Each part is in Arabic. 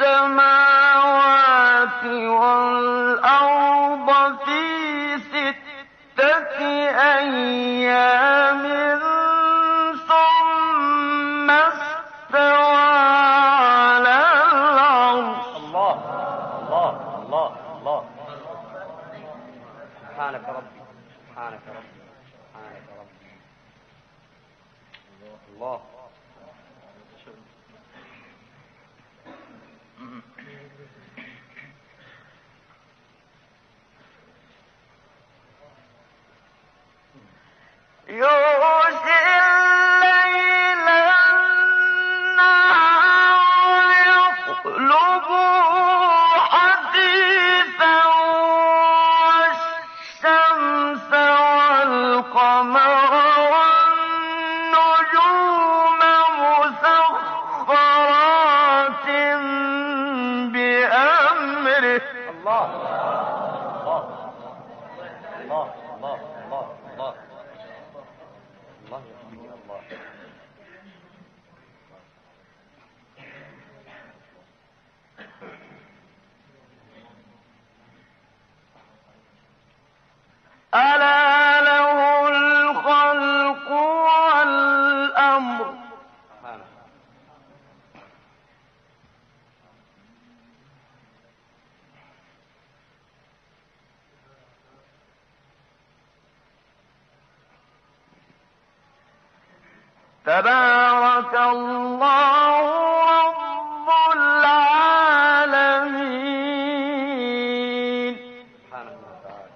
السماوات والأرض في ستة أيام ثم استوى على العرش. الله الله الله الله. سبحانك ربي سبحانك ربي سبحانك ربي الله. يغشي الله يحميك الله ألا له الخلق والأمر سبحانك تبارك الله رب العالمين سبحانه وتعالى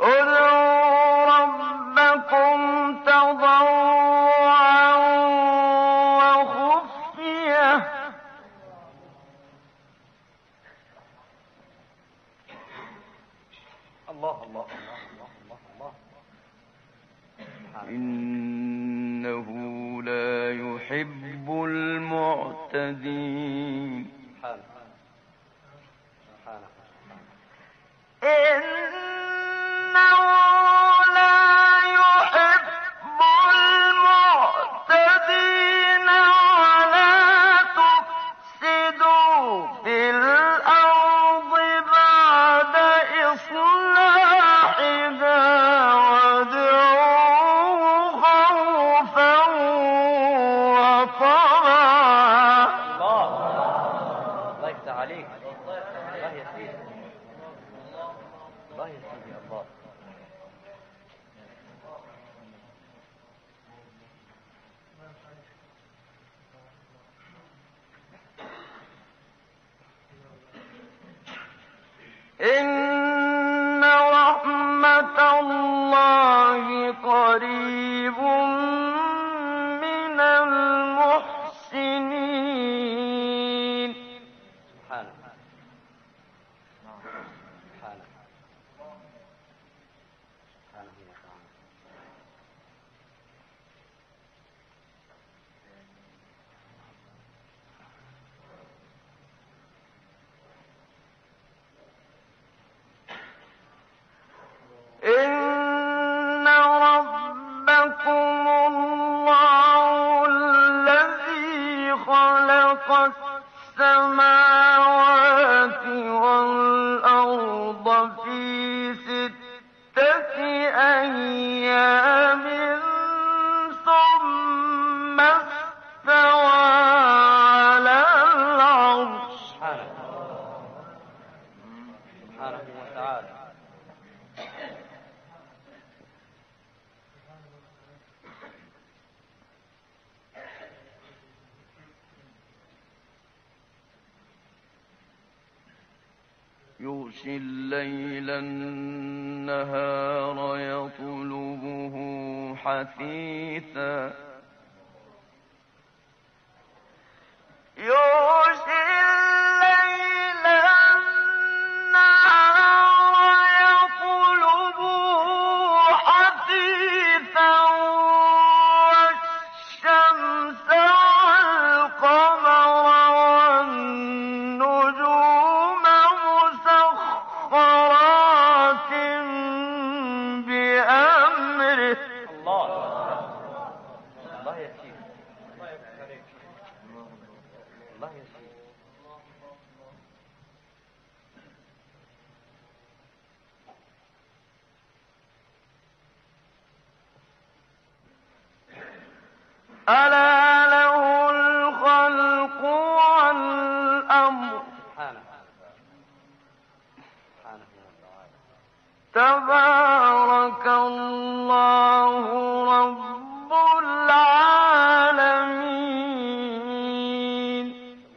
ادعوا ربكم تضرعا وخفية الله الله الله الله الله الله سبحانك إنه لا يحب المعتدين. سبحانك وطمعا الله الله يفتح عليك. الله يا سيدي الله يا سيدي الله. إن رحمة الله قريب. السماوات يغشي الليل النهار يطلبه حثيثا. الله ألا له الخلق والأمر. تبارك الله.